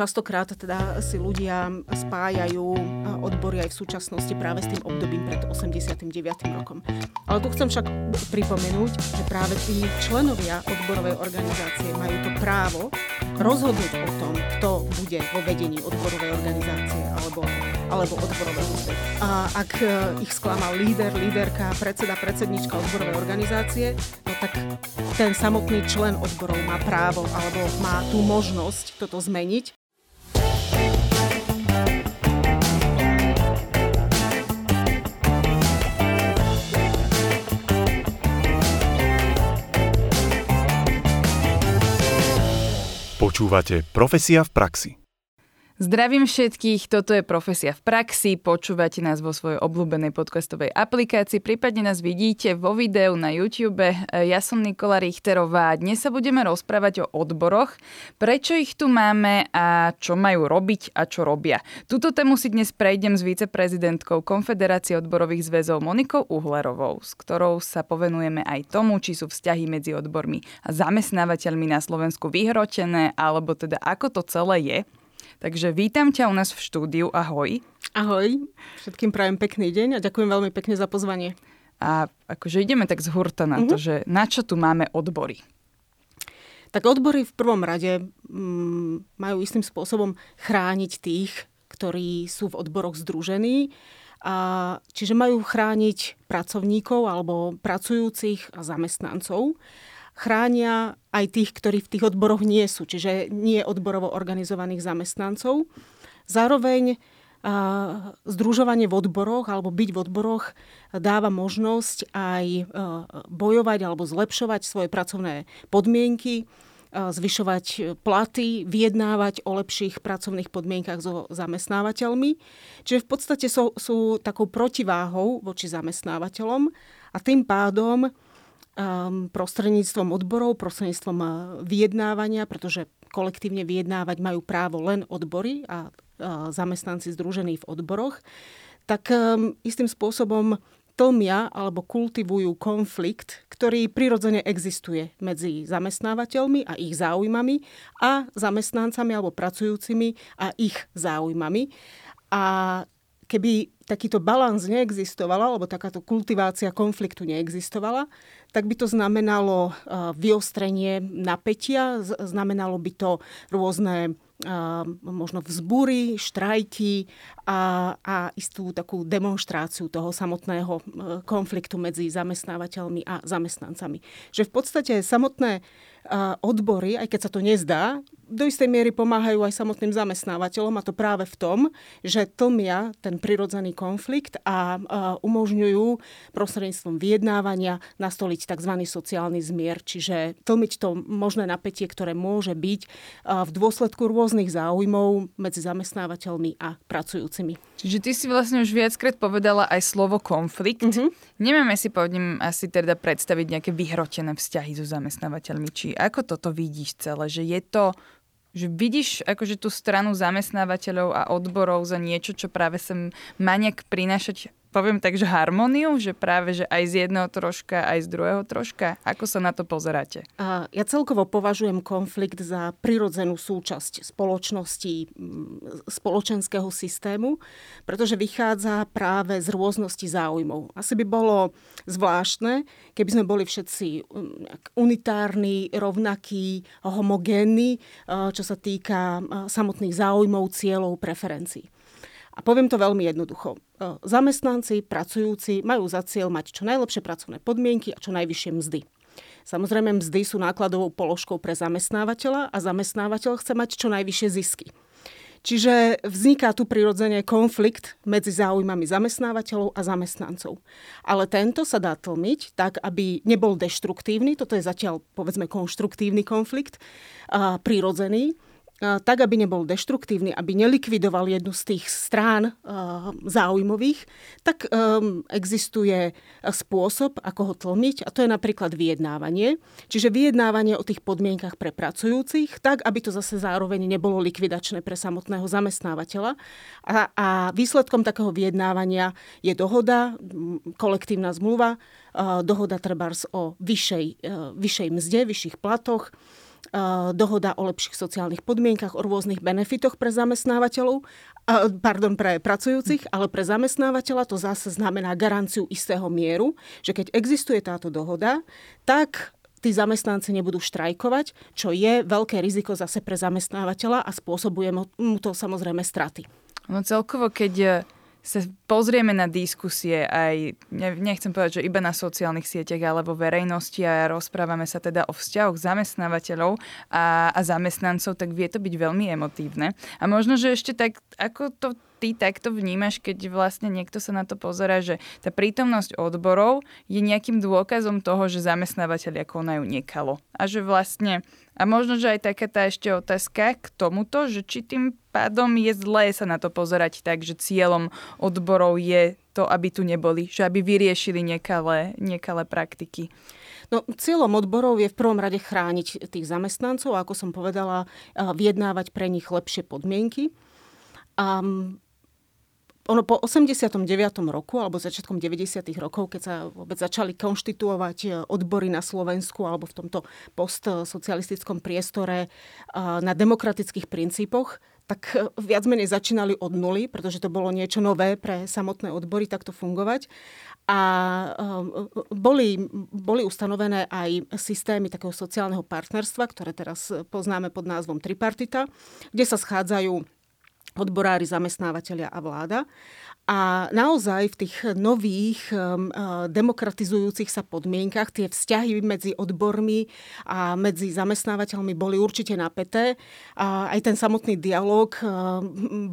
častokrát teda si ľudia spájajú odbory aj v súčasnosti práve s tým obdobím pred 89. rokom. Ale tu chcem však pripomenúť, že práve tí členovia odborovej organizácie majú to právo rozhodnúť o tom, kto bude vo vedení odborovej organizácie alebo, alebo odborového zväzu. A ak e, ich sklamal líder, líderka, predseda, predsednička odborovej organizácie, no tak ten samotný člen odborov má právo alebo má tú možnosť toto zmeniť. Počúvate Profesia v praxi. Zdravím všetkých, toto je Profesia v praxi, počúvate nás vo svojej obľúbenej podcastovej aplikácii, prípadne nás vidíte vo videu na YouTube. Ja som Nikola Richterová a dnes sa budeme rozprávať o odboroch, prečo ich tu máme a čo majú robiť a čo robia. Tuto tému si dnes prejdem s viceprezidentkou Konfederácie odborových zväzov Monikou Uhlerovou, s ktorou sa povenujeme aj tomu, či sú vzťahy medzi odbormi a zamestnávateľmi na Slovensku vyhrotené, alebo teda ako to celé je. Takže vítam ťa u nás v štúdiu. Ahoj. Ahoj. Všetkým prajem pekný deň a ďakujem veľmi pekne za pozvanie. A akože ideme tak z hurta na to, uh-huh. že na čo tu máme odbory? Tak odbory v prvom rade mm, majú istým spôsobom chrániť tých, ktorí sú v odboroch združení. A, čiže majú chrániť pracovníkov alebo pracujúcich a zamestnancov chránia aj tých, ktorí v tých odboroch nie sú, čiže nie odborovo organizovaných zamestnancov. Zároveň združovanie v odboroch alebo byť v odboroch dáva možnosť aj a, bojovať alebo zlepšovať svoje pracovné podmienky, a, zvyšovať platy, vyjednávať o lepších pracovných podmienkach so zamestnávateľmi. Čiže v podstate sú, sú takou protiváhou voči zamestnávateľom a tým pádom prostredníctvom odborov, prostredníctvom uh, vyjednávania, pretože kolektívne vyjednávať majú právo len odbory a uh, zamestnanci združení v odboroch, tak um, istým spôsobom tlmia alebo kultivujú konflikt, ktorý prirodzene existuje medzi zamestnávateľmi a ich záujmami a zamestnancami alebo pracujúcimi a ich záujmami. A keby takýto balans neexistoval, alebo takáto kultivácia konfliktu neexistovala, tak by to znamenalo vyostrenie napätia, znamenalo by to rôzne možno vzbúry, štrajky a, a istú takú demonstráciu toho samotného konfliktu medzi zamestnávateľmi a zamestnancami. Že v podstate samotné odbory, aj keď sa to nezdá, do istej miery pomáhajú aj samotným zamestnávateľom a to práve v tom, že tlmia ten prirodzený konflikt a umožňujú prostredníctvom vyjednávania nastoliť tzv. sociálny zmier, čiže tlmiť to možné napätie, ktoré môže byť v dôsledku rôznych záujmov medzi zamestnávateľmi a pracujúcimi. Čiže ty si vlastne už viackrát povedala aj slovo konflikt. Mm-hmm. Nemáme si poviem asi teda predstaviť nejaké vyhrotené vzťahy so zamestnávateľmi. Či ako toto vidíš celé? Že je to že vidíš akože tú stranu zamestnávateľov a odborov za niečo, čo práve sa má nejak prinášať poviem tak, že harmóniu, že práve že aj z jedného troška, aj z druhého troška? Ako sa na to pozeráte? Ja celkovo považujem konflikt za prirodzenú súčasť spoločnosti, spoločenského systému, pretože vychádza práve z rôznosti záujmov. Asi by bolo zvláštne, keby sme boli všetci unitárni, rovnakí, homogénni, čo sa týka samotných záujmov, cieľov, preferencií. A poviem to veľmi jednoducho. E, zamestnanci, pracujúci majú za cieľ mať čo najlepšie pracovné podmienky a čo najvyššie mzdy. Samozrejme, mzdy sú nákladovou položkou pre zamestnávateľa a zamestnávateľ chce mať čo najvyššie zisky. Čiže vzniká tu prirodzene konflikt medzi záujmami zamestnávateľov a zamestnancov. Ale tento sa dá tlmiť tak, aby nebol deštruktívny, toto je zatiaľ povedzme konštruktívny konflikt, a prirodzený, tak, aby nebol deštruktívny, aby nelikvidoval jednu z tých strán záujmových, tak um, existuje spôsob, ako ho tlmiť a to je napríklad vyjednávanie. Čiže vyjednávanie o tých podmienkach pre pracujúcich, tak, aby to zase zároveň nebolo likvidačné pre samotného zamestnávateľa. A, a výsledkom takého vyjednávania je dohoda, kolektívna zmluva, dohoda trebárs o vyššej, vyššej mzde, vyšších platoch, dohoda o lepších sociálnych podmienkach, o rôznych benefitoch pre zamestnávateľov, pardon, pre pracujúcich, ale pre zamestnávateľa to zase znamená garanciu istého mieru, že keď existuje táto dohoda, tak tí zamestnanci nebudú štrajkovať, čo je veľké riziko zase pre zamestnávateľa a spôsobuje mu to samozrejme straty. No celkovo, keď sa pozrieme na diskusie aj, nechcem povedať, že iba na sociálnych sieťach, ale vo verejnosti a rozprávame sa teda o vzťahoch zamestnávateľov a, a zamestnancov, tak vie to byť veľmi emotívne. A možno, že ešte tak, ako to ty takto vnímaš, keď vlastne niekto sa na to pozera, že tá prítomnosť odborov je nejakým dôkazom toho, že zamestnávateľia konajú nekalo. A že vlastne, a možno, že aj taká tá ešte otázka k tomuto, že či tým pádom je zlé sa na to pozerať tak, že cieľom odborov je to, aby tu neboli, že aby vyriešili nekalé, nekalé praktiky. No, cieľom odborov je v prvom rade chrániť tých zamestnancov, ako som povedala, vyjednávať pre nich lepšie podmienky. A ono po 89. roku alebo začiatkom 90. rokov, keď sa vôbec začali konštituovať e, odbory na Slovensku alebo v tomto postsocialistickom priestore e, na demokratických princípoch, tak e, viac menej začínali od nuly, pretože to bolo niečo nové pre samotné odbory takto fungovať. A boli, boli ustanovené aj systémy takého sociálneho partnerstva, ktoré teraz poznáme pod názvom tripartita, kde sa schádzajú odborári, zamestnávateľia a vláda. A naozaj v tých nových um, uh, demokratizujúcich sa podmienkach tie vzťahy medzi odbormi a medzi zamestnávateľmi boli určite napäté. A aj ten samotný dialog uh,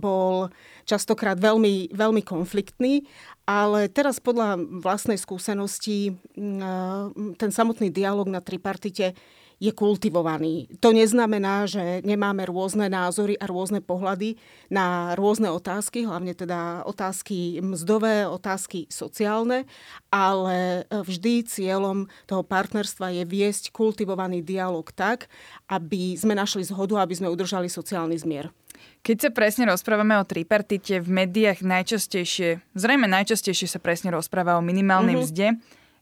bol častokrát veľmi, veľmi konfliktný, ale teraz podľa vlastnej skúsenosti uh, ten samotný dialog na tripartite je kultivovaný. To neznamená, že nemáme rôzne názory a rôzne pohľady na rôzne otázky, hlavne teda otázky mzdové, otázky sociálne, ale vždy cieľom toho partnerstva je viesť kultivovaný dialog tak, aby sme našli zhodu, aby sme udržali sociálny zmier. Keď sa presne rozprávame o tripartite, v médiách najčastejšie, zrejme najčastejšie sa presne rozpráva o minimálnej mm-hmm. mzde.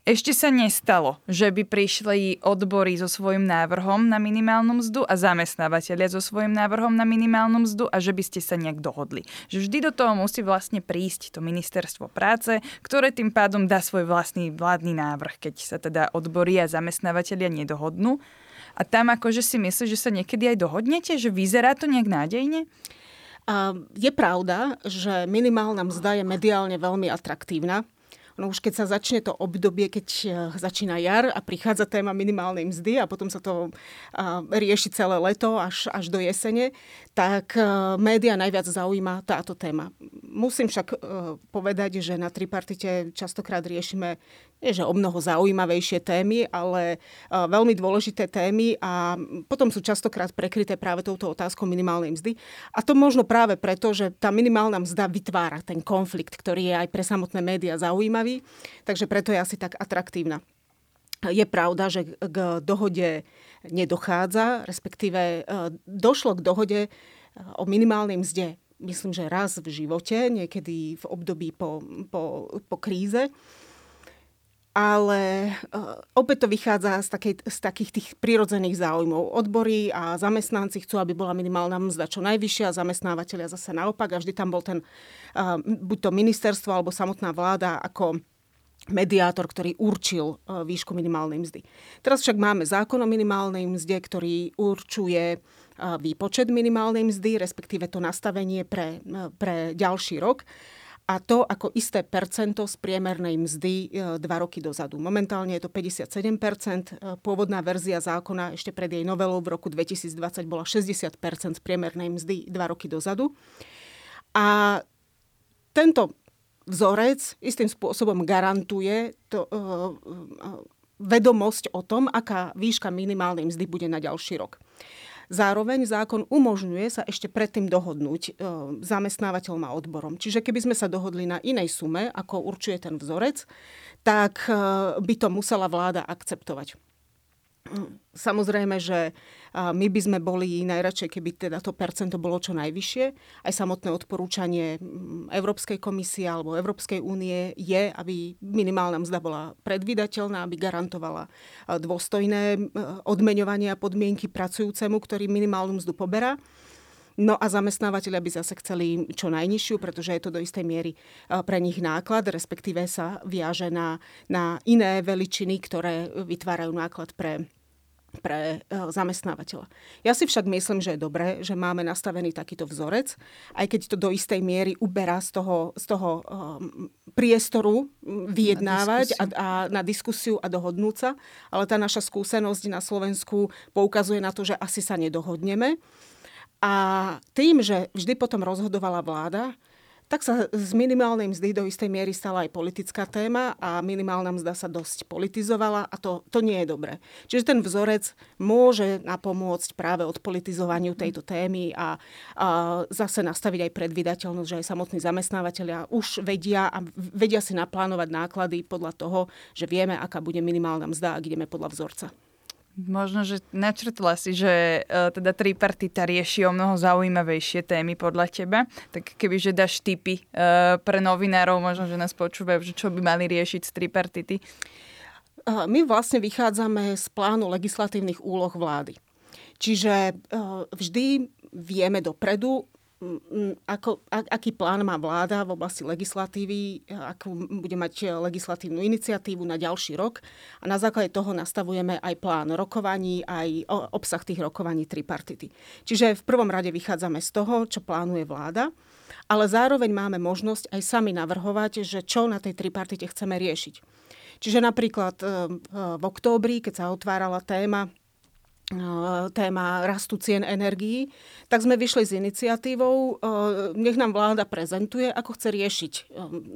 Ešte sa nestalo, že by prišli odbory so svojím návrhom na minimálnu mzdu a zamestnávateľia so svojím návrhom na minimálnu mzdu a že by ste sa nejak dohodli. Že vždy do toho musí vlastne prísť to ministerstvo práce, ktoré tým pádom dá svoj vlastný vládny návrh, keď sa teda odbory a zamestnávateľia nedohodnú. A tam akože si myslíš, že sa niekedy aj dohodnete, že vyzerá to nejak nádejne? Je pravda, že minimálna mzda je mediálne veľmi atraktívna No už keď sa začne to obdobie, keď eh, začína jar a prichádza téma minimálnej mzdy a potom sa to rieši celé leto až, až do jesene, tak eh, média najviac zaujíma táto téma. Musím však eh, povedať, že na tripartite častokrát riešime nie že o mnoho zaujímavejšie témy, ale veľmi dôležité témy a potom sú častokrát prekryté práve touto otázkou minimálnej mzdy. A to možno práve preto, že tá minimálna mzda vytvára ten konflikt, ktorý je aj pre samotné médiá zaujímavý, takže preto je asi tak atraktívna. Je pravda, že k dohode nedochádza, respektíve došlo k dohode o minimálnej mzde myslím, že raz v živote, niekedy v období po, po, po kríze ale uh, opäť to vychádza z, takej, z takých tých prirodzených záujmov. Odbory a zamestnanci chcú, aby bola minimálna mzda čo najvyššia, zamestnávateľia zase naopak a vždy tam bol ten, uh, buď to ministerstvo alebo samotná vláda ako mediátor, ktorý určil uh, výšku minimálnej mzdy. Teraz však máme zákon o minimálnej mzde, ktorý určuje výpočet minimálnej mzdy, respektíve to nastavenie pre, pre ďalší rok a to ako isté percento z priemernej mzdy e, dva roky dozadu. Momentálne je to 57%. E, pôvodná verzia zákona ešte pred jej novelou v roku 2020 bola 60% z priemernej mzdy dva roky dozadu. A tento vzorec istým spôsobom garantuje to, uh, vedomosť o tom, aká výška minimálnej mzdy bude na ďalší rok. Zároveň zákon umožňuje sa ešte predtým dohodnúť e, zamestnávateľom a odborom. Čiže keby sme sa dohodli na inej sume, ako určuje ten vzorec, tak e, by to musela vláda akceptovať. Samozrejme, že My by sme boli najradšej, keby teda to percento bolo čo najvyššie. Aj samotné odporúčanie Európskej komisie alebo Európskej únie je, aby minimálna mzda bola predvydateľná, aby garantovala dôstojné odmeňovanie a podmienky pracujúcemu, ktorý minimálnu mzdu poberá. No a zamestnávateľia by zase chceli čo najnižšiu, pretože je to do istej miery e, pre nich náklad, respektíve sa viaže na, na iné veličiny, ktoré vytvárajú náklad pre pre e, zamestnávateľa. Ja si však myslím, že je dobré, že máme nastavený takýto vzorec, aj keď to do istej miery uberá z toho, z toho um, priestoru vyjednávať na a, a na diskusiu a dohodnúť sa, ale tá naša skúsenosť na Slovensku poukazuje na to, že asi sa nedohodneme. A tým, že vždy potom rozhodovala vláda, tak sa z minimálnej mzdy do istej miery stala aj politická téma a minimálna mzda sa dosť politizovala a to, to nie je dobré. Čiže ten vzorec môže napomôcť práve odpolitizovaniu tejto témy a, a zase nastaviť aj predvydateľnosť, že aj samotní zamestnávateľia už vedia a vedia si naplánovať náklady podľa toho, že vieme, aká bude minimálna mzda, ak ideme podľa vzorca. Možno, že načrtla si, že uh, teda tripartita rieši o mnoho zaujímavejšie témy podľa teba. Tak keby, že dáš tipy uh, pre novinárov, možno, že nás počúvajú, že čo by mali riešiť z tripartity. Uh, my vlastne vychádzame z plánu legislatívnych úloh vlády. Čiže vždy vieme dopredu, ako, aký plán má vláda v oblasti legislatívy, akú bude mať legislatívnu iniciatívu na ďalší rok. A na základe toho nastavujeme aj plán rokovaní, aj obsah tých rokovaní tripartity. Čiže v prvom rade vychádzame z toho, čo plánuje vláda, ale zároveň máme možnosť aj sami navrhovať, že čo na tej tripartite chceme riešiť. Čiže napríklad e, v októbri, keď sa otvárala téma téma rastu cien energií, tak sme vyšli s iniciatívou, nech nám vláda prezentuje, ako chce riešiť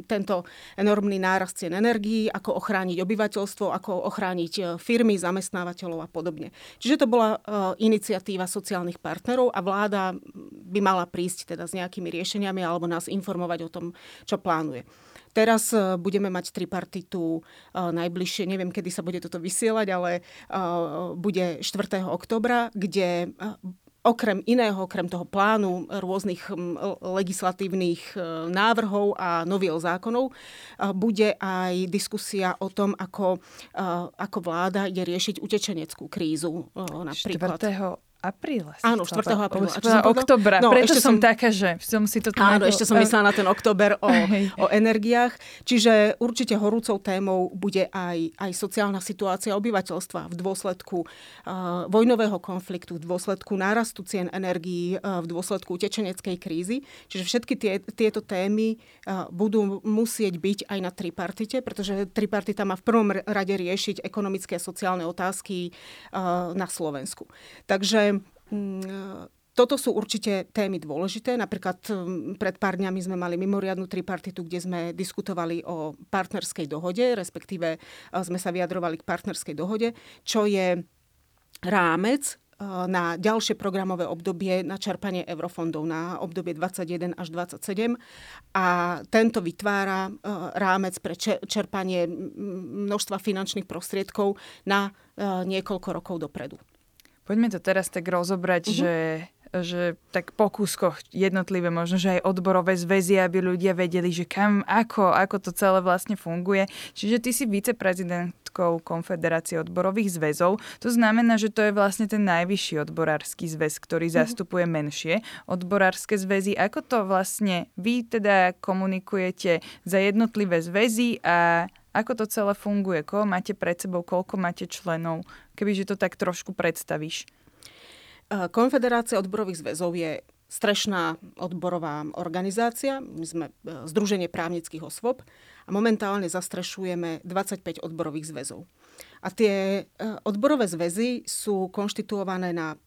tento enormný nárast cien energií, ako ochrániť obyvateľstvo, ako ochrániť firmy, zamestnávateľov a podobne. Čiže to bola iniciatíva sociálnych partnerov a vláda by mala prísť teda s nejakými riešeniami alebo nás informovať o tom, čo plánuje. Teraz e, budeme mať tripartitu e, najbližšie, neviem, kedy sa bude toto vysielať, ale e, bude 4. oktobra, kde okrem iného, okrem toho plánu rôznych legislatívnych návrhov a noviel zákonov, bude aj diskusia o tom, ako, ako vláda ide riešiť utečeneckú krízu. Napríklad. 4 apríla. Áno, 4. apríla. Oktobra, no, preto som, som taká, že som si to... Áno, ešte som myslela na ten oktober o, o energiách. Čiže určite horúcou témou bude aj, aj sociálna situácia obyvateľstva v dôsledku uh, vojnového konfliktu, v dôsledku nárastu cien energií, uh, v dôsledku utečeneckej krízy. Čiže všetky tie, tieto témy uh, budú musieť byť aj na tripartite, pretože tripartita má v prvom rade riešiť ekonomické a sociálne otázky uh, na Slovensku. Takže toto sú určite témy dôležité. Napríklad mm, pred pár dňami sme mali mimoriadnu tripartitu, kde sme diskutovali o partnerskej dohode, respektíve e, sme sa vyjadrovali k partnerskej dohode, čo je rámec e, na ďalšie programové obdobie na čerpanie eurofondov na obdobie 21 až 27 a tento vytvára e, rámec pre čerpanie množstva finančných prostriedkov na niekoľko rokov dopredu. Poďme to teraz tak rozobrať, uh-huh. že že tak po kúskoch jednotlivé, možno, že aj odborové zväzy, aby ľudia vedeli, že kam, ako, ako to celé vlastne funguje. Čiže ty si viceprezidentkou Konfederácie odborových zväzov. To znamená, že to je vlastne ten najvyšší odborársky zväz, ktorý mm-hmm. zastupuje menšie odborárske zväzy. Ako to vlastne vy teda komunikujete za jednotlivé zväzy a ako to celé funguje? Koho máte pred sebou? Koľko máte členov? Kebyže to tak trošku predstavíš. Konfederácia odborových zväzov je strešná odborová organizácia. My sme Združenie právnických osôb a momentálne zastrešujeme 25 odborových zväzov. A tie odborové zväzy sú konštituované na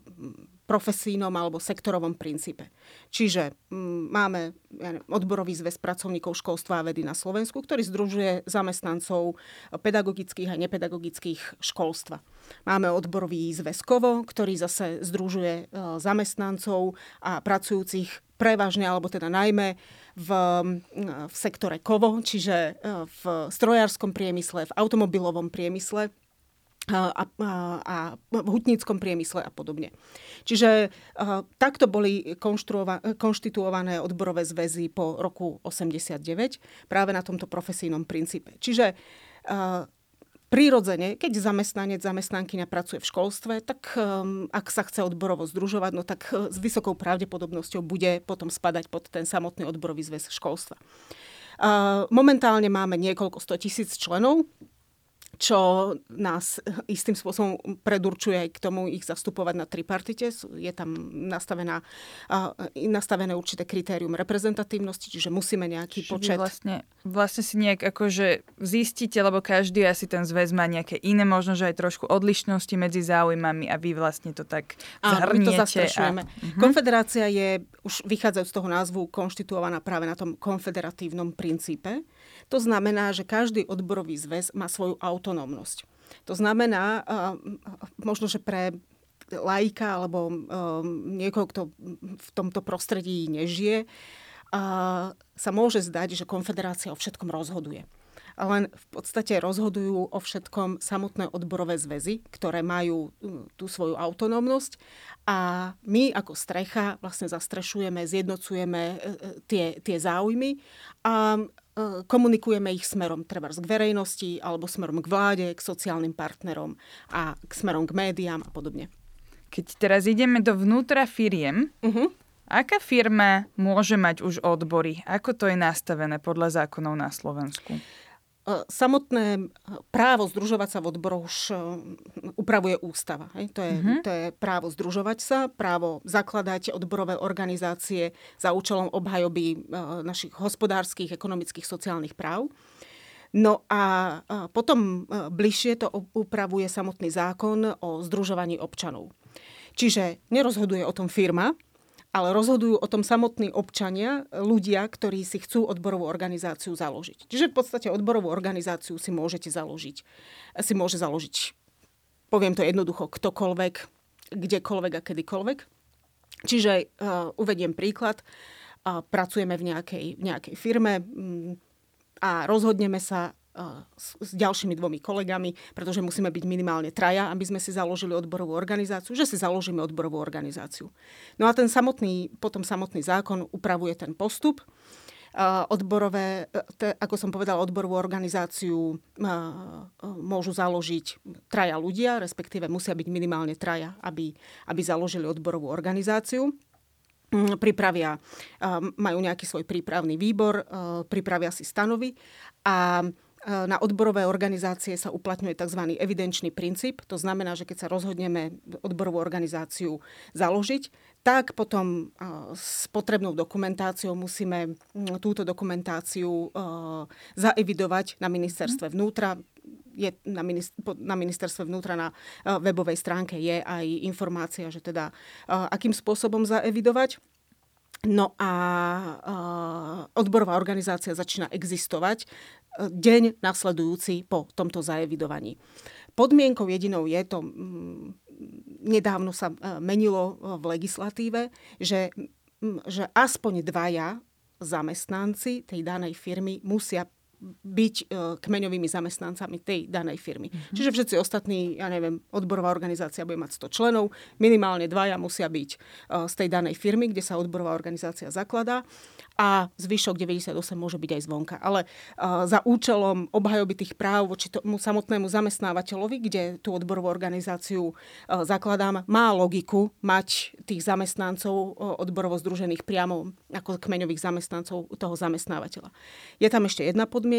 profesínom alebo sektorovom princípe. Čiže mm, máme odborový zväz pracovníkov školstva a vedy na Slovensku, ktorý združuje zamestnancov pedagogických a nepedagogických školstva. Máme odborový zväz KOVO, ktorý zase združuje e, zamestnancov a pracujúcich prevažne, alebo teda najmä v, v sektore KOVO, čiže e, v strojárskom priemysle, v automobilovom priemysle a, a, a v hutníckom priemysle a podobne. Čiže a, takto boli konštituované odborové zväzy po roku 89 práve na tomto profesijnom princípe. Čiže a, Prirodzene, keď zamestnanec, zamestnankyňa pracuje v školstve, tak um, ak sa chce odborovo združovať, no tak uh, s vysokou pravdepodobnosťou bude potom spadať pod ten samotný odborový zväz školstva. Uh, momentálne máme niekoľko 100 tisíc členov, čo nás istým spôsobom predurčuje aj k tomu ich zastupovať na tripartite. Je tam nastavená, nastavené určité kritérium reprezentatívnosti, čiže musíme nejaký Čiže počet... Vlastne, vlastne si nejak akože zistíte, lebo každý asi ten zväz má nejaké iné, možno, že aj trošku odlišnosti medzi záujmami a vy vlastne to tak zhrniete. my to zastrešujeme. A... Uh-huh. Konfederácia je, už vychádzajú z toho názvu, konštituovaná práve na tom konfederatívnom princípe. To znamená, že každý odborový zväz má svoju autonómnosť. To znamená, možno, že pre laika alebo niekoho, kto v tomto prostredí nežije, sa môže zdať, že konfederácia o všetkom rozhoduje. Len v podstate rozhodujú o všetkom samotné odborové zväzy, ktoré majú tú svoju autonómnosť. A my ako strecha vlastne zastrešujeme, zjednocujeme e, e, tie, tie záujmy. A E, komunikujeme ich smerom treba k verejnosti alebo smerom k vláde, k sociálnym partnerom a k smerom k médiám a podobne. Keď teraz ideme do vnútra firiem, uh-huh. aká firma môže mať už odbory? Ako to je nastavené podľa zákonov na Slovensku? E, samotné e, právo združovať sa v odboroch už e, upravuje ústava. Hej? To, je, mm-hmm. to je právo združovať sa, právo zakladať odborové organizácie za účelom obhajoby našich hospodárskych, ekonomických, sociálnych práv. No a potom bližšie to upravuje samotný zákon o združovaní občanov. Čiže nerozhoduje o tom firma, ale rozhodujú o tom samotní občania, ľudia, ktorí si chcú odborovú organizáciu založiť. Čiže v podstate odborovú organizáciu si môžete založiť. Si môže založiť, poviem to jednoducho, ktokoľvek, kdekoľvek a kedykoľvek. Čiže uh, uvediem príklad. Uh, pracujeme v nejakej, v nejakej firme um, a rozhodneme sa s, s ďalšími dvomi kolegami, pretože musíme byť minimálne traja, aby sme si založili odborovú organizáciu, že si založíme odborovú organizáciu. No a ten samotný, potom samotný zákon upravuje ten postup. Odborové, te, ako som povedala, odborovú organizáciu môžu založiť traja ľudia, respektíve musia byť minimálne traja, aby, aby založili odborovú organizáciu mm, pripravia, majú nejaký svoj prípravný výbor, pripravia si stanovy a na odborové organizácie sa uplatňuje tzv. evidenčný princíp. To znamená, že keď sa rozhodneme odborovú organizáciu založiť, tak potom eh, s potrebnou dokumentáciou musíme túto dokumentáciu eh, zaevidovať na ministerstve vnútra. Je na, na ministerstve vnútra na webovej stránke je aj informácia, že teda akým spôsobom zaevidovať. No a odborová organizácia začína existovať deň nasledujúci po tomto zaevidovaní. Podmienkou jedinou je to, nedávno sa e, menilo e, v legislatíve, že, že aspoň dvaja zamestnanci tej danej firmy musia byť e, kmeňovými zamestnancami tej danej firmy. Mm-hmm. Čiže všetci ostatní, ja neviem, odborová organizácia bude mať 100 členov, minimálne dvaja musia byť z tej danej firmy, kde sa odborová organizácia zakladá a zvyšok 98 môže byť aj zvonka. Ale uh, za účelom obhajoby tých práv voči tomu samotnému zamestnávateľovi, kde tú odborovú organizáciu uh, zakladám, má logiku mať tých zamestnancov uh, odborovo združených priamo ako kmeňových zamestnancov toho zamestnávateľa. Je tam ešte jedna podmienka,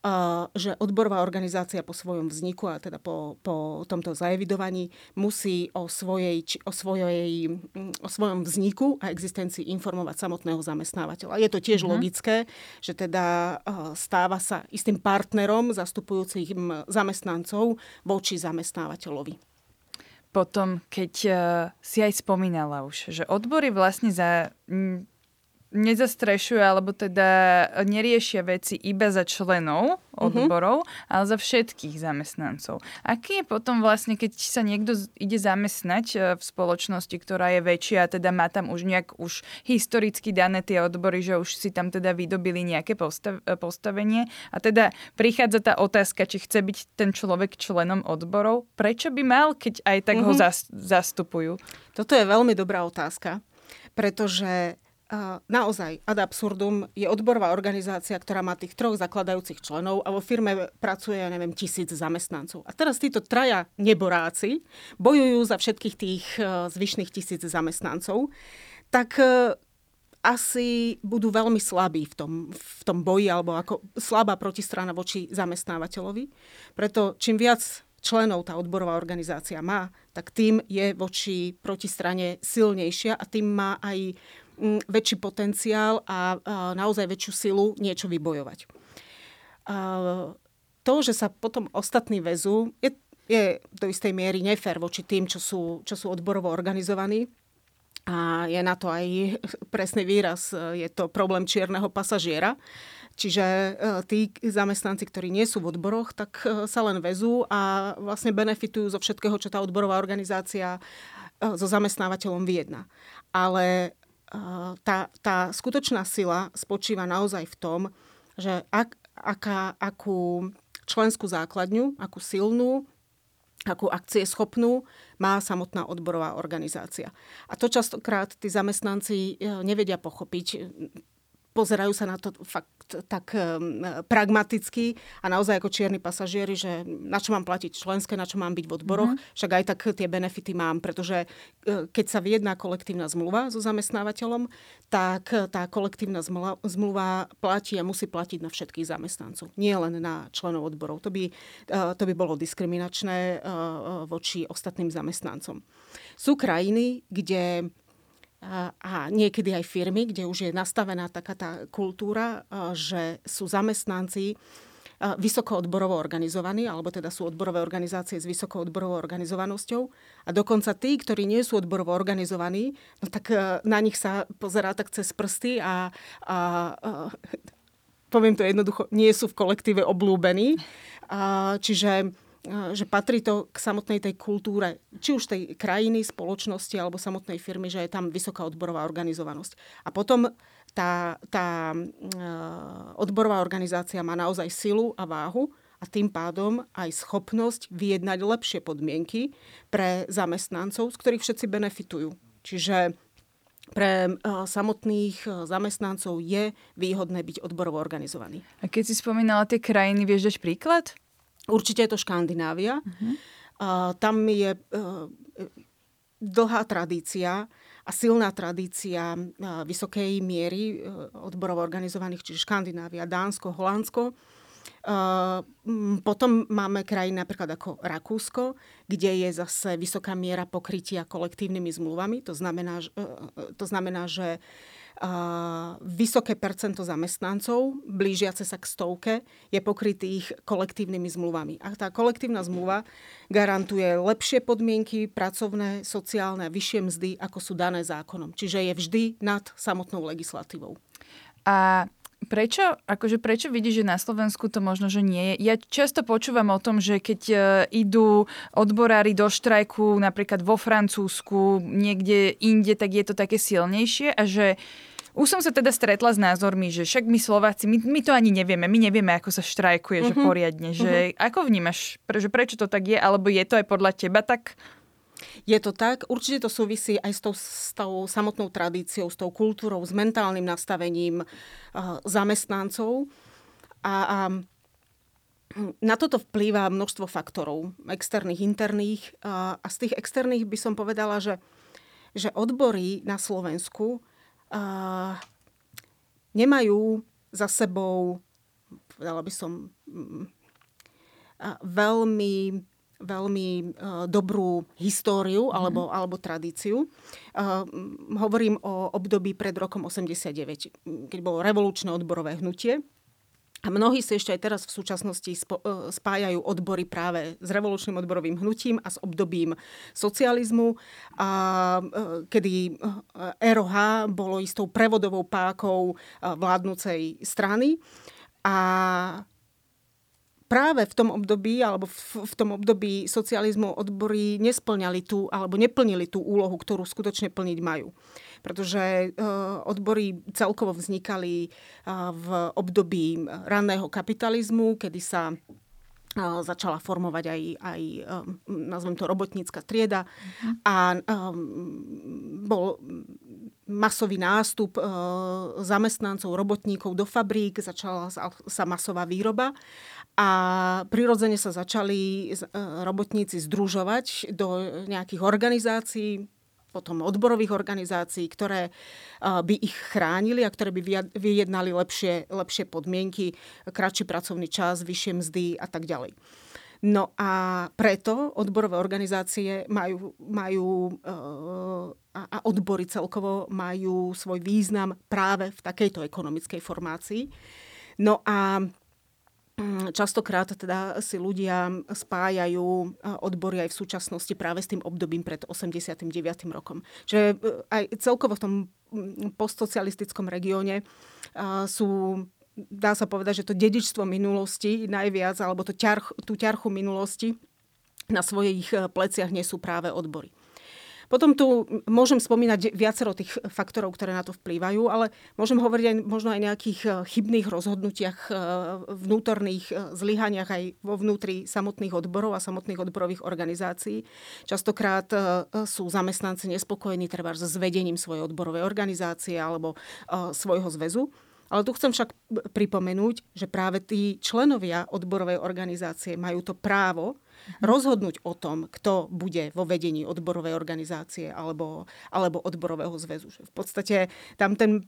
uh, že odborová organizácia po svojom vzniku a teda po, po tomto zaevidovaní musí o, svojej, o, svojej, o svojom vzniku a existencii informovať samotného zamestnávateľa. Je to tiež mm-hmm. logické, že teda stáva sa istým partnerom zastupujúcich zamestnancov voči zamestnávateľovi. Potom, keď uh, si aj spomínala už, že odbory vlastne za nezastrešuje alebo teda neriešia veci iba za členov odborov, uh-huh. ale za všetkých zamestnancov. Aký je potom vlastne, keď sa niekto ide zamestnať e, v spoločnosti, ktorá je väčšia a teda má tam už nejak už historicky dané tie odbory, že už si tam teda vydobili nejaké postav- e, postavenie a teda prichádza tá otázka, či chce byť ten človek členom odborov. Prečo by mal, keď aj tak uh-huh. ho mhm. zas- zastupujú? Toto je veľmi dobrá otázka, pretože naozaj ad absurdum je odborová organizácia, ktorá má tých troch zakladajúcich členov a vo firme pracuje, ja neviem, tisíc zamestnancov. A teraz títo traja neboráci bojujú za všetkých tých e, zvyšných tisíc zamestnancov, tak e, asi budú veľmi slabí v tom, v tom boji, alebo ako slabá protistrana voči zamestnávateľovi. Preto čím viac členov tá odborová organizácia má, tak tým je voči protistrane silnejšia a tým má aj väčší potenciál a, naozaj väčšiu silu niečo vybojovať. To, že sa potom ostatní väzú, je, je do istej miery nefér voči tým, čo sú, čo sú odborovo organizovaní. A je na to aj presný výraz, je to problém čierneho pasažiera. Čiže e, tí zamestnanci, ktorí nie sú v odboroch, tak e, sa len vezú a vlastne benefitujú zo všetkého, čo tá odborová organizácia e, so zamestnávateľom vyjedná. Ale tá, tá skutočná sila spočíva naozaj v tom, že ak, aká, akú členskú základňu, akú silnú, akú akcie schopnú má samotná odborová organizácia. A to častokrát tí zamestnanci e, nevedia pochopiť pozerajú sa na to fakt tak um, pragmaticky a naozaj ako čierni pasažieri, že na čo mám platiť členské, na čo mám byť v odboroch, mm-hmm. však aj tak tie benefity mám, pretože uh, keď sa vyjedná kolektívna zmluva so zamestnávateľom, tak tá kolektívna zmluva, zmluva platí a musí platiť na všetkých zamestnancov, nie len na členov odborov. To by, uh, to by bolo diskriminačné uh, voči ostatným zamestnancom. Sú krajiny, kde a niekedy aj firmy, kde už je nastavená taká tá kultúra, že sú zamestnanci vysoko odborovo organizovaní, alebo teda sú odborové organizácie s vysokou odborovou organizovanosťou. A dokonca tí, ktorí nie sú odborovo organizovaní, no tak na nich sa pozerá tak cez prsty a, a, a poviem to jednoducho, nie sú v kolektíve oblúbení. A, čiže že patrí to k samotnej tej kultúre, či už tej krajiny, spoločnosti alebo samotnej firmy, že je tam vysoká odborová organizovanosť. A potom tá, tá odborová organizácia má naozaj silu a váhu a tým pádom aj schopnosť vyjednať lepšie podmienky pre zamestnancov, z ktorých všetci benefitujú. Čiže pre samotných zamestnancov je výhodné byť odborovo organizovaný. A keď si spomínala tie krajiny, vieš dať príklad? Určite je to Škandinávia. Uh-huh. Uh, tam je uh, dlhá tradícia a silná tradícia uh, vysokej miery uh, odborov organizovaných, čiže Škandinávia, Dánsko, Holandsko. Uh, potom máme krajiny napríklad ako Rakúsko, kde je zase vysoká miera pokrytia kolektívnymi zmluvami. To znamená, uh, to znamená že vysoké percento zamestnancov, blížiace sa k stovke, je pokrytých kolektívnymi zmluvami. A tá kolektívna zmluva garantuje lepšie podmienky, pracovné, sociálne a vyššie mzdy, ako sú dané zákonom. Čiže je vždy nad samotnou legislatívou. A prečo, akože prečo vidíš, že na Slovensku to možno, že nie je? Ja často počúvam o tom, že keď uh, idú odborári do štrajku napríklad vo Francúzsku, niekde inde, tak je to také silnejšie a že už som sa teda stretla s názormi, že však my Slováci, my, my to ani nevieme, my nevieme, ako sa štrajkuje, uh-huh. že mhm. poriadne, že uh-huh. ako vnímaš, pre, že prečo to tak je, alebo je to aj podľa teba tak? Je to tak, určite to súvisí aj s tou, s tou samotnou tradíciou, s tou kultúrou, s mentálnym nastavením uh, zamestnancov. A, a na toto vplýva množstvo faktorov, externých, interných. A, a z tých externých by som povedala, že, že odbory na Slovensku nemajú za sebou, povedala by som, uh, veľmi veľmi uh, dobrú históriu mm. alebo, alebo tradíciu. Uh, hovorím o období pred rokom 89, keď bolo revolučné odborové hnutie A mnohí si ešte aj teraz v súčasnosti e, spájajú odbory práve s revolučným odborovým hnutím a s obdobím socializmu, a, e, kedy ROH bolo istou prevodovou pákou vládnucej strany. A práve v tom období, alebo v, v tom období socializmu odbory nesplňali tú, alebo neplnili tú úlohu, ktorú skutočne plniť majú pretože eh, odbory celkovo vznikali eh, v období ranného kapitalizmu, kedy sa eh, začala formovať aj, aj nazvem to, robotnícka trieda. A bol masový nástup zamestnancov, robotníkov do fabrík, začala sa masová výroba. A prirodzene sa začali robotníci združovať do nejakých organizácií, potom odborových organizácií, ktoré by ich chránili a ktoré by vyjednali lepšie, lepšie podmienky, kratší pracovný čas, vyššie mzdy a tak ďalej. No a preto odborové organizácie majú, majú a odbory celkovo majú svoj význam práve v takejto ekonomickej formácii. No a častokrát teda si ľudia spájajú e, odbory aj v súčasnosti práve s tým obdobím pred 89. rokom. Čiže e, aj celkovo v tom mm, postsocialistickom regióne e, sú dá sa povedať, že to dedičstvo minulosti najviac, alebo to ťarch, tú ťarchu minulosti na svojich pleciach nesú práve odbory. Potom tu môžem spomínať viacero tých faktorov, ktoré na to vplývajú, ale môžem hovoriť aj možno aj nejakých eh, chybných rozhodnutiach, eh, vnútorných eh, zlyhaniach aj vo vnútri samotných odborov a samotných odborových organizácií. Častokrát sú zamestnanci nespokojení treba s vedením svojej odborovej organizácie alebo svojho zväzu. Ale tu chcem však pripomenúť, že práve tí členovia odborovej organizácie majú to právo rozhodnúť o tom, kto bude vo vedení odborovej organizácie alebo, alebo odborového zväzu. V podstate tam ten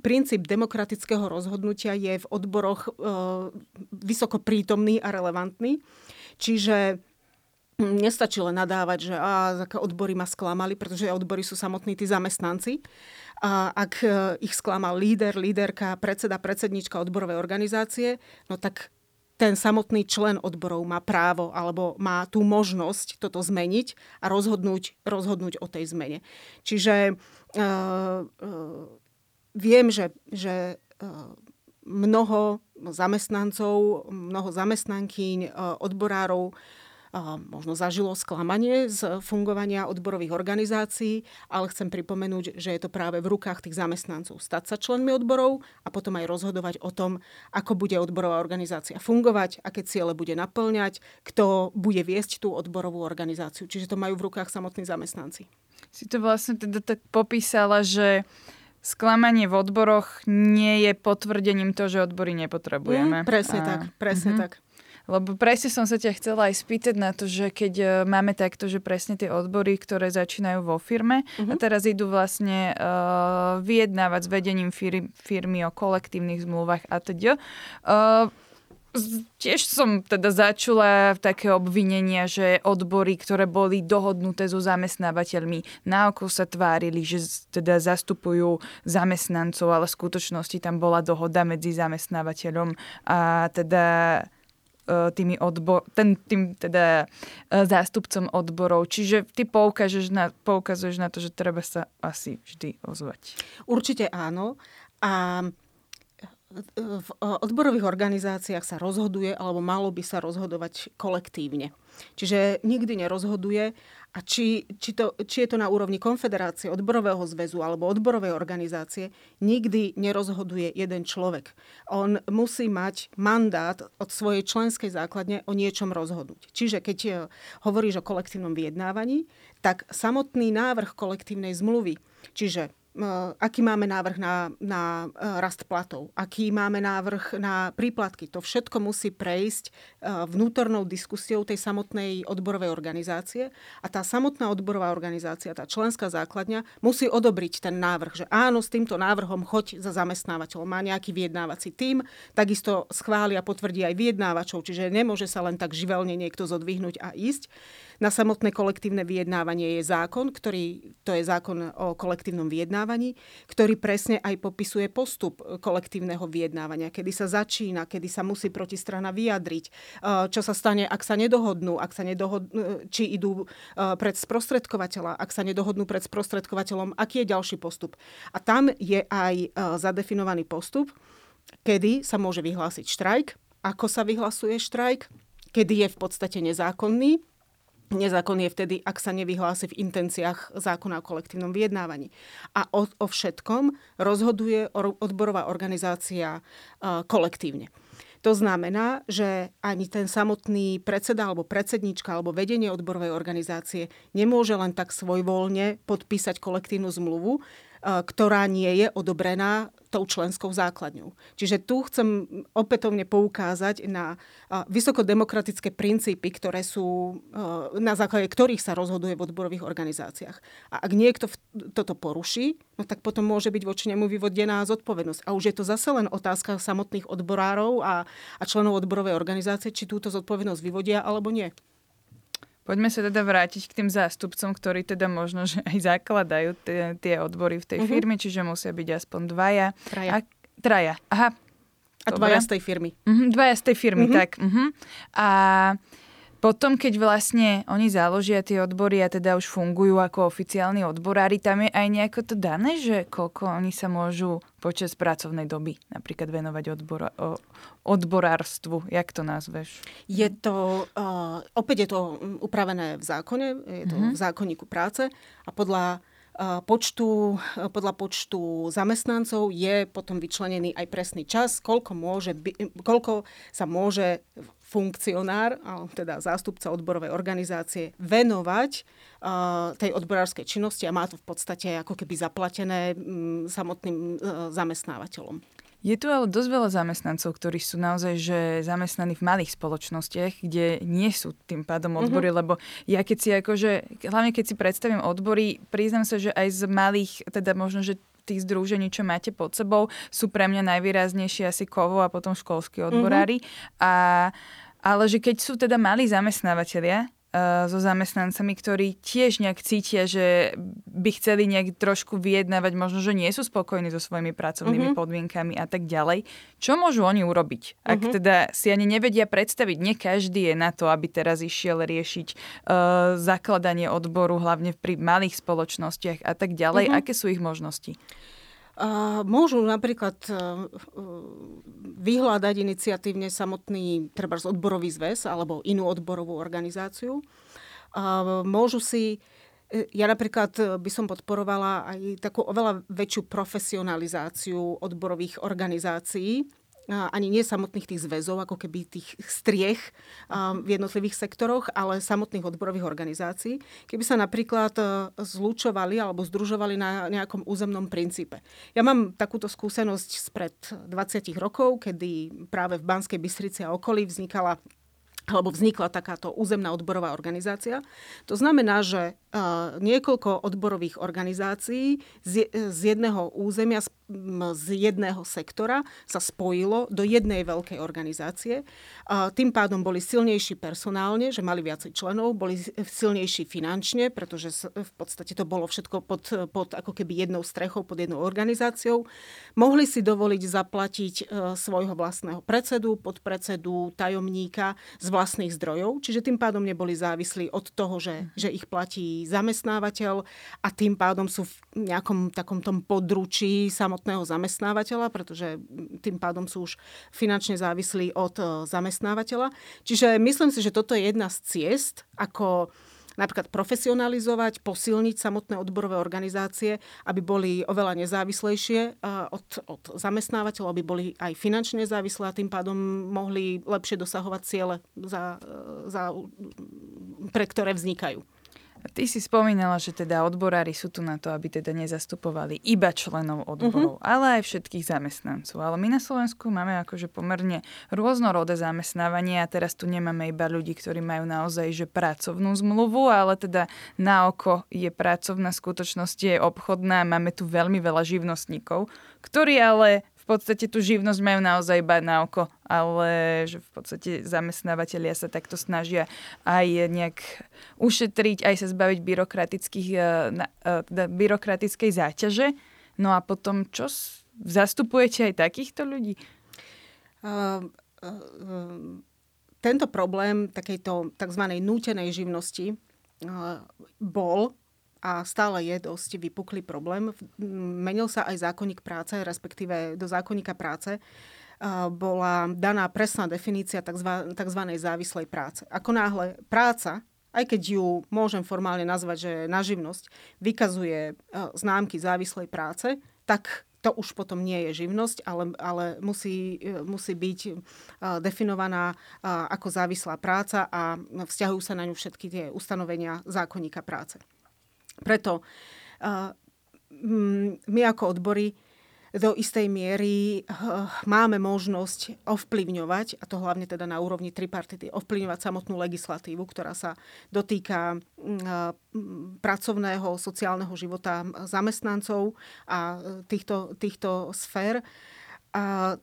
princíp demokratického rozhodnutia je v odboroch e, vysoko prítomný a relevantný. Čiže nestačí len nadávať, že á, odbory ma sklamali, pretože odbory sú samotní tí zamestnanci. A ak e, ich sklamal líder, líderka, predseda, predsednička odborovej organizácie, no tak ten samotný člen odborov má právo alebo má tú možnosť toto zmeniť a rozhodnúť, rozhodnúť o tej zmene. Čiže uh, uh, viem, že, že uh, mnoho zamestnancov, mnoho zamestnankyň, odborárov možno zažilo sklamanie z fungovania odborových organizácií, ale chcem pripomenúť, že je to práve v rukách tých zamestnancov stať sa členmi odborov a potom aj rozhodovať o tom, ako bude odborová organizácia fungovať, aké ciele bude naplňať, kto bude viesť tú odborovú organizáciu. Čiže to majú v rukách samotní zamestnanci. Si to vlastne teda tak popísala, že sklamanie v odboroch nie je potvrdením to, že odbory nepotrebujeme. Mm, presne a... tak, presne mm-hmm. tak. Lebo presne som sa ťa chcela aj spýtať na to, že keď e, máme takto, že presne tie odbory, ktoré začínajú vo firme uh-huh. a mhm. teraz idú vlastne uh, vyjednávať s vedením fir- firmy o kolektívnych zmluvách a teda. Uh, Tiež som teda začula také obvinenia, že odbory, ktoré boli dohodnuté so zamestnávateľmi, na oko sa tvárili, že teda zastupujú zamestnancov, ale v skutočnosti tam bola dohoda medzi zamestnávateľom a teda E, tými odbor, ten, tým teda e, zástupcom odborov. Čiže ty poukážeš na, poukazuješ na to, že treba sa asi vždy ozvať. Určite áno. A v odborových organizáciách sa rozhoduje, alebo malo by sa rozhodovať kolektívne. Čiže nikdy nerozhoduje a či, či, to, či je to na úrovni konfederácie, odborového zväzu alebo odborovej organizácie, nikdy nerozhoduje jeden človek. On musí mať mandát od svojej členskej základne o niečom rozhodnúť. Čiže keď e, hovoríš o kolektívnom vyjednávaní, tak samotný návrh kolektívnej zmluvy, čiže aký máme návrh na, na e, rast platov, aký máme návrh na príplatky. To všetko musí prejsť e, vnútornou diskusiou tej samotnej odborovej organizácie a tá samotná odborová organizácia, tá členská základňa musí odobriť ten návrh, že áno, s týmto návrhom choď za zamestnávateľom. Má nejaký vyjednávací tím, takisto schváli a potvrdí aj vyjednávačov, čiže nemôže sa len tak živelne niekto zodvihnúť a ísť. Na samotné kolektívne vyjednávanie je zákon, ktorý, to je zákon o kolektívnom vyjednávaní, ktorý presne aj popisuje postup kolektívneho vyjednávania, kedy sa začína, kedy sa musí protistrana vyjadriť, čo sa stane, ak sa nedohodnú, ak sa nedohodnú, či idú pred sprostredkovateľa, ak sa nedohodnú pred sprostredkovateľom, aký je ďalší postup. A tam je aj zadefinovaný postup, kedy sa môže vyhlásiť štrajk, ako sa vyhlasuje štrajk, kedy je v podstate nezákonný. Nezákon je vtedy, ak sa nevyhlási v intenciách zákona o kolektívnom vyjednávaní. A o, o všetkom rozhoduje odborová organizácia kolektívne. To znamená, že ani ten samotný predseda alebo predsednička alebo vedenie odborovej organizácie nemôže len tak svojvoľne podpísať kolektívnu zmluvu, ktorá nie je odobrená tou členskou základňou. Čiže tu chcem opätovne poukázať na vysokodemokratické princípy, ktoré sú, na základe ktorých sa rozhoduje v odborových organizáciách. A ak niekto toto poruší, no tak potom môže byť voči nemu vyvodená zodpovednosť. A už je to zase len otázka samotných odborárov a, a členov odborovej organizácie, či túto zodpovednosť vyvodia alebo nie. Poďme sa teda vrátiť k tým zástupcom, ktorí teda možno, že aj zakladajú tie, tie odbory v tej uh-huh. firme, čiže musia byť aspoň dvaja. Traja. A, traja, aha. A Dobre. dvaja z tej firmy. Uh-huh, dvaja z tej firmy, uh-huh. tak. Uh-huh. A potom, keď vlastne oni založia tie odbory a teda už fungujú ako oficiálni odborári, tam je aj nejako to dané, že koľko oni sa môžu počas pracovnej doby napríklad venovať odbor, odborárstvu. Jak to nazveš? Je to, uh, opäť je to upravené v zákone, je to mm-hmm. v zákonníku práce a podľa počtu, podľa počtu zamestnancov je potom vyčlenený aj presný čas, koľko, môže by, koľko sa môže funkcionár, teda zástupca odborovej organizácie, venovať tej odborárskej činnosti a má to v podstate ako keby zaplatené samotným e, zamestnávateľom. Je tu ale dosť veľa zamestnancov, ktorí sú naozaj že zamestnaní v malých spoločnostiach, kde nie sú tým pádom mhm. odbory, mm-hmm. lebo ja keď si akože, hlavne keď si predstavím odbory, priznám sa, že aj z malých, teda možno, že tých združení, čo máte pod sebou, sú pre mňa najvýraznejšie asi kovo a potom školskí odborári. Mm-hmm. A, ale že keď sú teda malí zamestnávateľia, so zamestnancami, ktorí tiež nejak cítia, že by chceli nejak trošku vyjednávať, možno, že nie sú spokojní so svojimi pracovnými uh-huh. podmienkami a tak ďalej. Čo môžu oni urobiť? Ak uh-huh. teda si ani nevedia predstaviť, nie každý je na to, aby teraz išiel riešiť uh, zakladanie odboru, hlavne pri malých spoločnostiach a tak ďalej. Uh-huh. Aké sú ich možnosti? Môžu napríklad e, e, vyhľadať iniciatívne samotný treba odborový zväz alebo inú odborovú organizáciu. Môžu si e, ja napríklad by som podporovala aj takú oveľa väčšiu profesionalizáciu odborových organizácií, ani nie samotných tých zväzov, ako keby tých striech v jednotlivých sektoroch, ale samotných odborových organizácií, keby sa napríklad e, zlučovali alebo združovali na nejakom územnom princípe. Ja mám takúto skúsenosť spred 20 rokov, kedy práve v Banskej Bystrici a okolí vznikala alebo vznikla takáto územná odborová organizácia. To znamená, že niekoľko odborových organizácií z, jedného územia, z, jedného sektora sa spojilo do jednej veľkej organizácie. Tým pádom boli silnejší personálne, že mali viacej členov, boli silnejší finančne, pretože v podstate to bolo všetko pod, pod ako keby jednou strechou, pod jednou organizáciou. Mohli si dovoliť zaplatiť e, svojho vlastného predsedu, podpredsedu, tajomníka z vlastných zdrojov, čiže tým pádom neboli závislí od toho, že, že ich platí zamestnávateľ a tým pádom sú v nejakom takom tom područí samotného zamestnávateľa, pretože tým pádom sú už finančne závislí od e, zamestnávateľa. Čiže myslím si, že toto je jedna z ciest, ako napríklad profesionalizovať, posilniť samotné odborové organizácie, aby boli oveľa nezávislejšie e, od, od zamestnávateľov, aby boli aj finančne závislé a tým pádom mohli lepšie dosahovať ciele, za, e, za, pre ktoré vznikajú. Ty si spomínala, že teda odborári sú tu na to, aby teda nezastupovali iba členov odborov, uh-huh. ale aj všetkých zamestnancov. Ale my na Slovensku máme akože pomerne rôznorodé zamestnávanie a teraz tu nemáme iba ľudí, ktorí majú naozaj že pracovnú zmluvu, ale teda na oko je pracovná skutočnosť, je obchodná. Máme tu veľmi veľa živnostníkov, ktorí ale v podstate tú živnosť majú naozaj iba na oko, ale že v podstate zamestnávateľia sa takto snažia aj nejak ušetriť, aj sa zbaviť byrokratických, teda byrokratickej záťaže. No a potom čo? Zastupujete aj takýchto ľudí? Uh, uh, tento problém takejto tzv. nútenej živnosti bol a stále je dosť vypuklý problém. Menil sa aj zákonník práce, respektíve do zákonníka práce bola daná presná definícia tzv. závislej práce. Ako náhle práca, aj keď ju môžem formálne nazvať, že na živnosť, vykazuje známky závislej práce, tak to už potom nie je živnosť, ale, ale musí, musí byť definovaná ako závislá práca a vzťahujú sa na ňu všetky tie ustanovenia zákonníka práce. Preto my ako odbory do istej miery máme možnosť ovplyvňovať, a to hlavne teda na úrovni tripartity, ovplyvňovať samotnú legislatívu, ktorá sa dotýka pracovného, sociálneho života zamestnancov a týchto, týchto sfér. A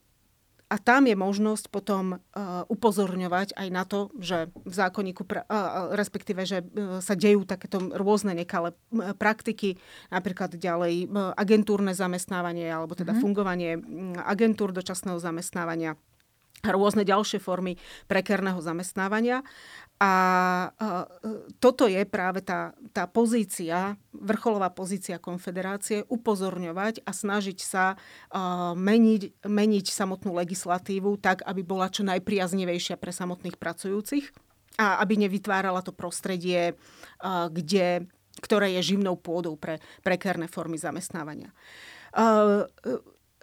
a tam je možnosť potom uh, upozorňovať aj na to, že v zákonníku, pra, uh, respektíve, že sa dejú takéto rôzne nekalé praktiky, napríklad ďalej agentúrne zamestnávanie alebo teda mm-hmm. fungovanie agentúr dočasného zamestnávania rôzne ďalšie formy prekerného zamestnávania. A toto je práve tá, tá pozícia, vrcholová pozícia konfederácie, upozorňovať a snažiť sa meniť, meniť samotnú legislatívu tak, aby bola čo najpriaznivejšia pre samotných pracujúcich a aby nevytvárala to prostredie, kde, ktoré je živnou pôdou pre prekerné formy zamestnávania.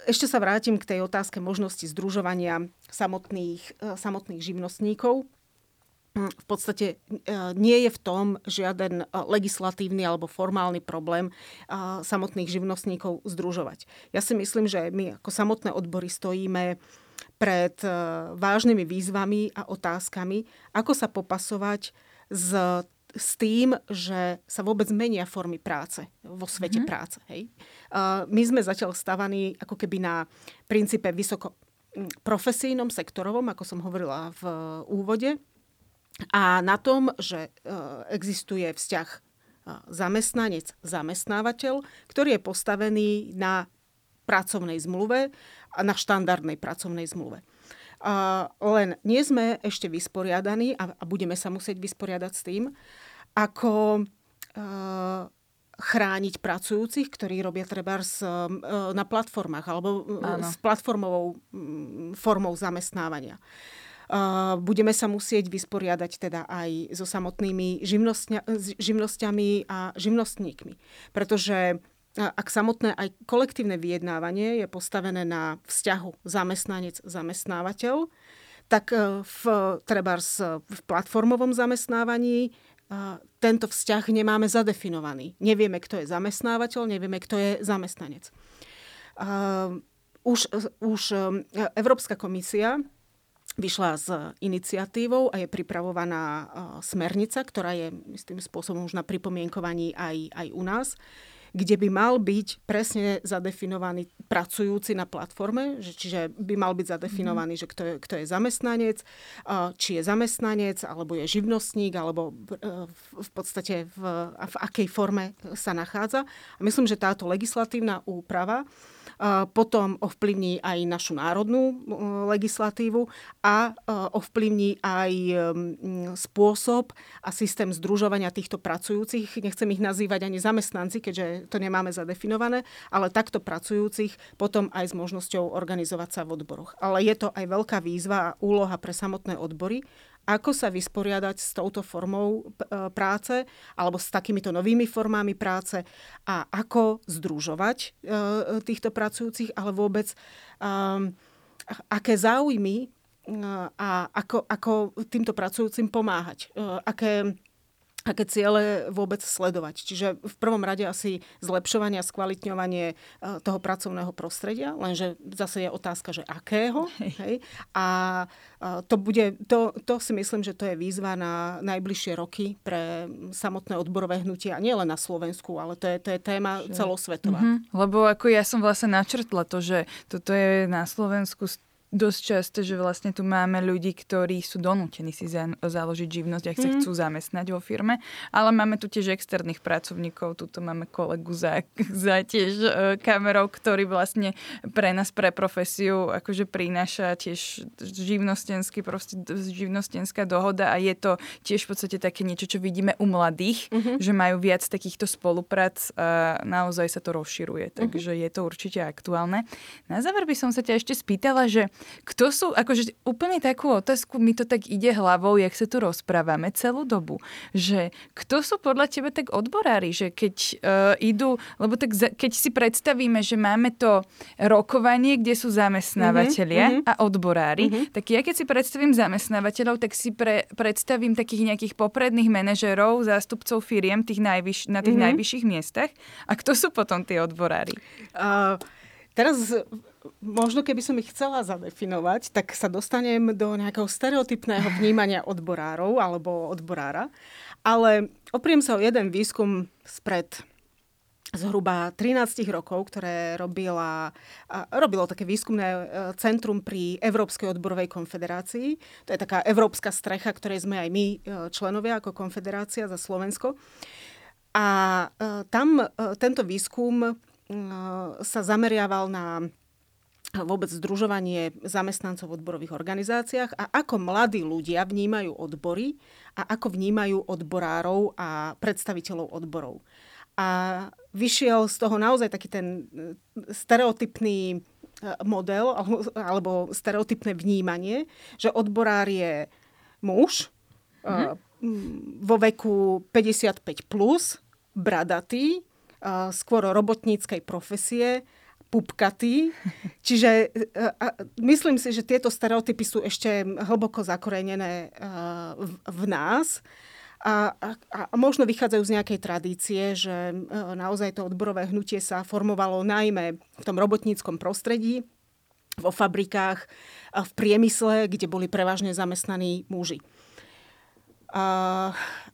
Ešte sa vrátim k tej otázke možnosti združovania samotných, samotných živnostníkov v podstate e, nie je v tom žiaden e, legislatívny alebo formálny problém e, samotných živnostníkov združovať. Ja si myslím, že my ako samotné odbory stojíme pred vážnymi výzvami a otázkami, ako sa popasovať s, s tým, že sa vôbec menia formy práce vo svete mm-hmm. práce. Hej? My sme zatiaľ stavaní ako keby na princípe vysoko profesijnom, sektorovom, ako som hovorila v úvode, a na tom, že e, existuje vzťah e, zamestnanec, zamestnávateľ, ktorý je postavený na pracovnej zmluve a na štandardnej pracovnej zmluve. Len nie sme ešte vysporiadaní a, a budeme sa musieť vysporiadať s tým, ako e, chrániť pracujúcich, ktorí robia treba na platformách alebo Áno. s platformovou formou zamestnávania. Budeme sa musieť vysporiadať teda aj so samotnými živnosťami a živnostníkmi. Pretože ak samotné aj kolektívne vyjednávanie je postavené na vzťahu zamestnanec-zamestnávateľ, tak v, treba v platformovom zamestnávaní tento vzťah nemáme zadefinovaný. Nevieme, kto je zamestnávateľ, nevieme, kto je zamestnanec. Už, už e, Európska komisia vyšla s iniciatívou a je pripravovaná e, smernica, ktorá je istým spôsobom už na pripomienkovaní aj, aj u nás, kde by mal byť presne zadefinovaný pracujúci na platforme, že, čiže by mal byť zadefinovaný, mm. že kto je, kto je zamestnanec, či je zamestnanec, alebo je živnostník, alebo e, v podstate v, v akej forme sa nachádza. A myslím, že táto legislatívna úprava potom ovplyvní aj našu národnú legislatívu a ovplyvní aj spôsob a systém združovania týchto pracujúcich. Nechcem ich nazývať ani zamestnanci, keďže to nemáme zadefinované, ale takto pracujúcich potom aj s možnosťou organizovať sa v odboroch. Ale je to aj veľká výzva a úloha pre samotné odbory, ako sa vysporiadať s touto formou e, práce alebo s takýmito novými formami práce a ako združovať e, týchto pracujúcich, ale vôbec um, aké záujmy a ako, ako týmto pracujúcim pomáhať. Aké aké ciele vôbec sledovať. Čiže v prvom rade asi zlepšovanie a skvalitňovanie e, toho pracovného prostredia, lenže zase je otázka, že akého. Hej. Hej? A to, bude, to, to si myslím, že to je výzva na najbližšie roky pre samotné odborové hnutie a nielen na Slovensku, ale to je, to je téma celosvetová. Mm-hmm. Lebo ako ja som vlastne načrtla to, že toto je na Slovensku dosť často, že vlastne tu máme ľudí, ktorí sú donútení si za, založiť živnosť a sa mm. chcú zamestnať vo firme, ale máme tu tiež externých pracovníkov, tuto máme kolegu za, za tiež uh, kamerou, ktorý vlastne pre nás, pre profesiu akože prináša tiež živnostenský, proste živnostenská dohoda a je to tiež v podstate také niečo, čo vidíme u mladých, mm-hmm. že majú viac takýchto spoluprác a naozaj sa to rozširuje, mhm. takže mm-hmm. je to určite aktuálne. Na záver by som sa ťa ešte spýtala, že kto sú, akože úplne takú otázku, mi to tak ide hlavou, jak sa tu rozprávame celú dobu, že kto sú podľa teba tak odborári, že keď uh, idú, lebo tak za, keď si predstavíme, že máme to rokovanie, kde sú zamestnávateľia mm-hmm. a odborári, mm-hmm. tak ja keď si predstavím zamestnávateľov, tak si pre, predstavím takých nejakých popredných manažerov, zástupcov firiem tých najvyš, na tých mm-hmm. najvyšších miestach. A kto sú potom tí odborári? Uh, teraz možno keby som ich chcela zadefinovať, tak sa dostanem do nejakého stereotypného vnímania odborárov alebo odborára. Ale opriem sa o jeden výskum spred zhruba 13 rokov, ktoré robila, robilo také výskumné e, centrum pri Európskej odborovej konfederácii. To je taká európska strecha, ktorej sme aj my e, členovia ako konfederácia za Slovensko. A e, tam tento výskum sa zameriaval na vôbec združovanie zamestnancov v odborových organizáciách a ako mladí ľudia vnímajú odbory a ako vnímajú odborárov a predstaviteľov odborov. A vyšiel z toho naozaj taký ten e, stereotypný e, model alebo stereotypné vnímanie, že odborár je muž mm-hmm. vo veku 55+, plus, bradatý, skôr robotníckej profesie, pupkatý. Čiže uh, myslím si, že tieto stereotypy sú ešte hlboko zakorenené uh, v, nás. A, a, a možno vychádzajú z nejakej tradície, že uh, naozaj to odborové hnutie sa formovalo najmä v tom robotníckom prostredí, vo fabrikách, v priemysle, kde boli prevažne zamestnaní muži.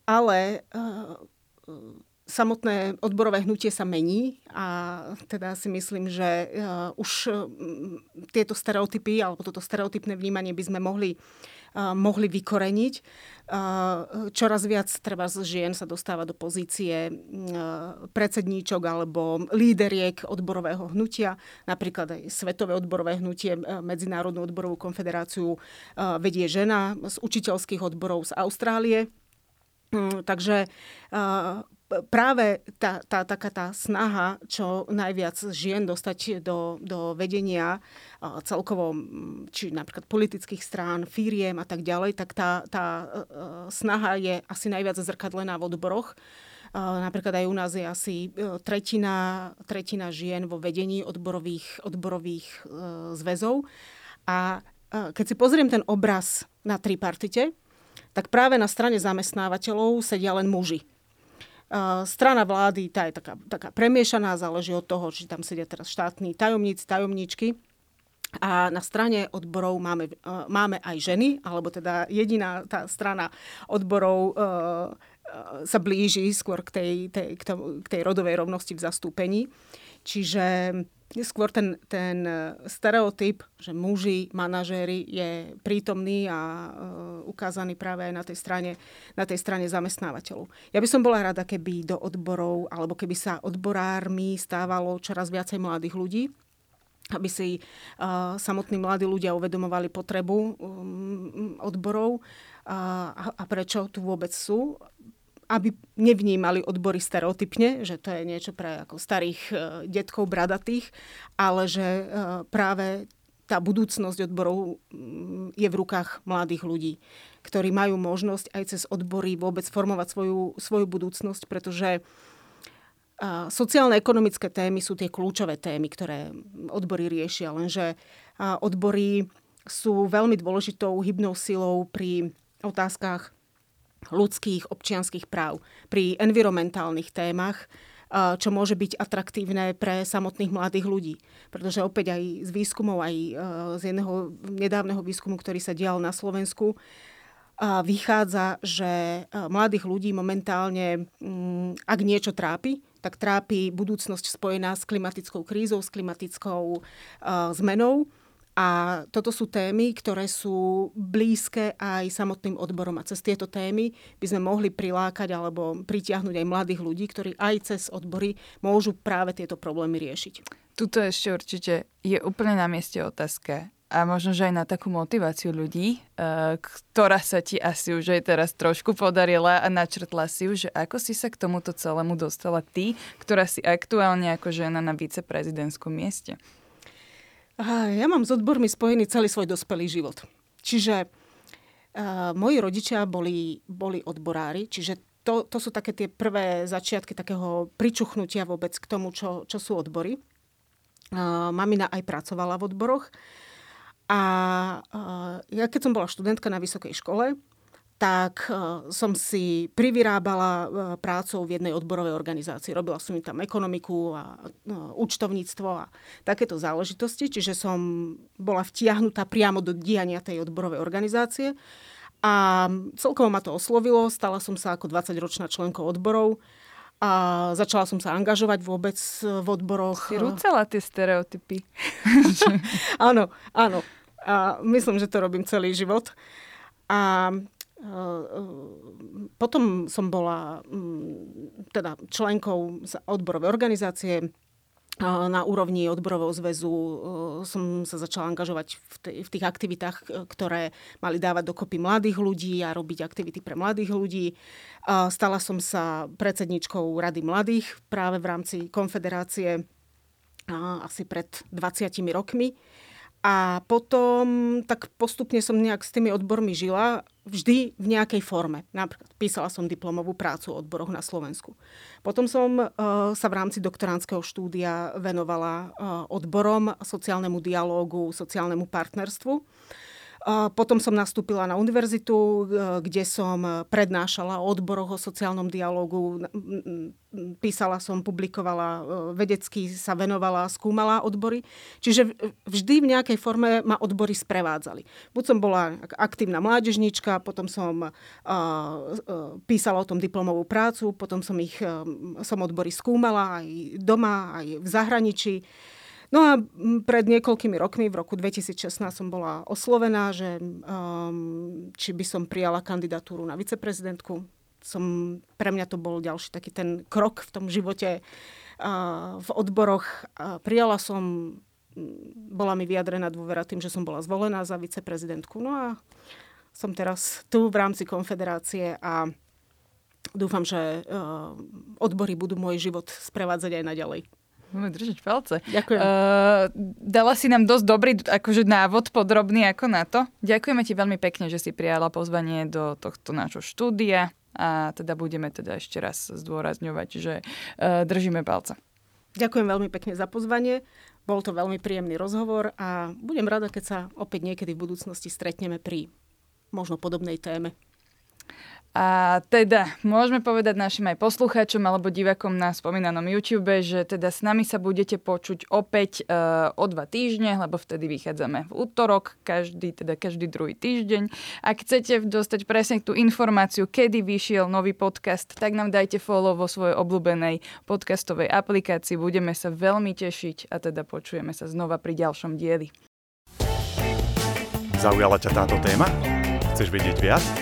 Ale samotné odborové hnutie sa mení a teda si myslím, že uh, už uh, tieto stereotypy alebo toto stereotypné vnímanie by sme mohli, uh, mohli vykoreniť. Čoraz viac treba z žien sa dostáva do pozície predsedníčok alebo líderiek odborového hnutia. Napríklad aj Svetové odborové hnutie, Medzinárodnú odborovú konfederáciu vedie žena z učiteľských odborov z Austrálie. Um, takže práve tá, tá, taká tá snaha, čo najviac žien dostať do, do vedenia celkovo, či napríklad politických strán, firiem a tak ďalej, tak tá, tá e, snaha je asi najviac zrkadlená v odboroch. Napríklad aj u nás je asi e, tretina, tretina žien vo vedení odborových, odborových e, zväzov. A keď si pozriem ten obraz na tripartite, tak práve na strane zamestnávateľov sedia len muži. Strana vlády, tá je taká, taká premiešaná, záleží od toho, či tam sedia teraz štátni tajomníci, tajomníčky. A na strane odborov máme, máme aj ženy, alebo teda jediná tá strana odborov sa blíži skôr k tej, tej, k, k tej rodovej rovnosti v zastúpení. Čiže skôr ten, ten stereotyp, že muži, manažéri je prítomný a uh, ukázaný práve aj na tej, strane, na tej strane zamestnávateľov. Ja by som bola rada, keby do odborov, alebo keby sa odborármi stávalo čoraz viacej mladých ľudí, aby si uh, samotní mladí ľudia uvedomovali potrebu um, odborov uh, a, a prečo tu vôbec sú aby nevnímali odbory stereotypne, že to je niečo pre ako starých uh, detkov bradatých, ale že uh, práve tá budúcnosť odborov je v rukách mladých ľudí, ktorí majú možnosť aj cez odbory vôbec formovať svoju, svoju budúcnosť, pretože uh, sociálne-ekonomické témy sú tie kľúčové témy, ktoré odbory riešia, lenže odbory sú veľmi dôležitou hybnou silou pri otázkach ľudských občianských práv, pri environmentálnych témach, čo môže byť atraktívne pre samotných mladých ľudí. Pretože opäť aj z výskumov, aj z jedného nedávneho výskumu, ktorý sa dial na Slovensku, vychádza, že mladých ľudí momentálne, mm, ak niečo trápi, tak trápi budúcnosť spojená s klimatickou krízou, s klimatickou zmenou a toto sú témy, ktoré sú blízke aj samotným odborom. A cez tieto témy by sme mohli prilákať alebo pritiahnuť aj mladých ľudí, ktorí aj cez odbory môžu práve tieto problémy riešiť. Tuto ešte určite je úplne na mieste otázka a možno, že aj na takú motiváciu ľudí, eh, ktorá sa ti asi už aj teraz trošku podarila a načrtla si ju, že ako si sa k tomuto celému dostala ty, ktorá si aktuálne ako žena na viceprezidentskom mieste. Ja mám s odbormi spojený celý svoj dospelý život. Čiže uh, moji rodičia boli, boli odborári, čiže to, to sú také tie prvé začiatky takého pričuchnutia vôbec k tomu, čo, čo sú odbory. Uh, mamina aj pracovala v odboroch. A uh, ja keď som bola študentka na vysokej škole, tak e, som si privyrábala e, prácou v jednej odborovej organizácii. Robila som tam ekonomiku a no, účtovníctvo a takéto záležitosti, čiže som bola vtiahnutá priamo do diania tej odborovej organizácie. A celkovo ma to oslovilo, stala som sa ako 20-ročná členkou odborov a začala som sa angažovať vôbec v odboroch. Si rúcala tie stereotypy. áno, áno. A myslím, že to robím celý život. A potom som bola mm, teda členkou odborovej organizácie na úrovni odborového zväzu som sa začala angažovať v, tých aktivitách, ktoré mali dávať dokopy mladých ľudí a robiť aktivity pre mladých ľudí. Stala som sa predsedničkou Rady mladých práve v rámci konfederácie asi pred 20 rokmi. A potom tak postupne som nejak s tými odbormi žila, vždy v nejakej forme. Napríklad písala som diplomovú prácu o odboroch na Slovensku. Potom som uh, sa v rámci doktoránskeho štúdia venovala uh, odborom, sociálnemu dialógu, sociálnemu partnerstvu. Potom som nastúpila na univerzitu, e, kde som prednášala o odboroch, o sociálnom dialogu. Písala som, publikovala, e, vedecky sa venovala, skúmala odbory. Čiže vždy v nejakej forme ma odbory sprevádzali. Buď som bola aktívna mládežnička, potom som písala o tom diplomovú prácu, potom som ich som odbory skúmala aj doma, aj v zahraničí. No a pred niekoľkými rokmi, v roku 2016 som bola oslovená, že um, či by som prijala kandidatúru na viceprezidentku. Som, pre mňa to bol ďalší taký ten krok v tom živote uh, v odboroch. Uh, prijala som, bola mi vyjadrená dôvera tým, že som bola zvolená za viceprezidentku. No a som teraz tu v rámci konfederácie a dúfam, že uh, odbory budú môj život sprevádzať aj naďalej. Budeme držať palce. Ďakujem. Uh, dala si nám dosť dobrý akože návod podrobný ako na to. Ďakujeme ti veľmi pekne, že si prijala pozvanie do tohto nášho štúdia a teda budeme teda ešte raz zdôrazňovať, že uh, držíme palce. Ďakujem veľmi pekne za pozvanie. Bol to veľmi príjemný rozhovor a budem rada, keď sa opäť niekedy v budúcnosti stretneme pri možno podobnej téme. A teda môžeme povedať našim aj poslucháčom alebo divakom na spomínanom YouTube, že teda s nami sa budete počuť opäť uh, o dva týždne, lebo vtedy vychádzame v útorok, každý, teda každý druhý týždeň. Ak chcete dostať presne tú informáciu, kedy vyšiel nový podcast, tak nám dajte follow vo svojej obľúbenej podcastovej aplikácii. Budeme sa veľmi tešiť a teda počujeme sa znova pri ďalšom dieli. Zaujala ťa táto téma? Chceš vedieť viac?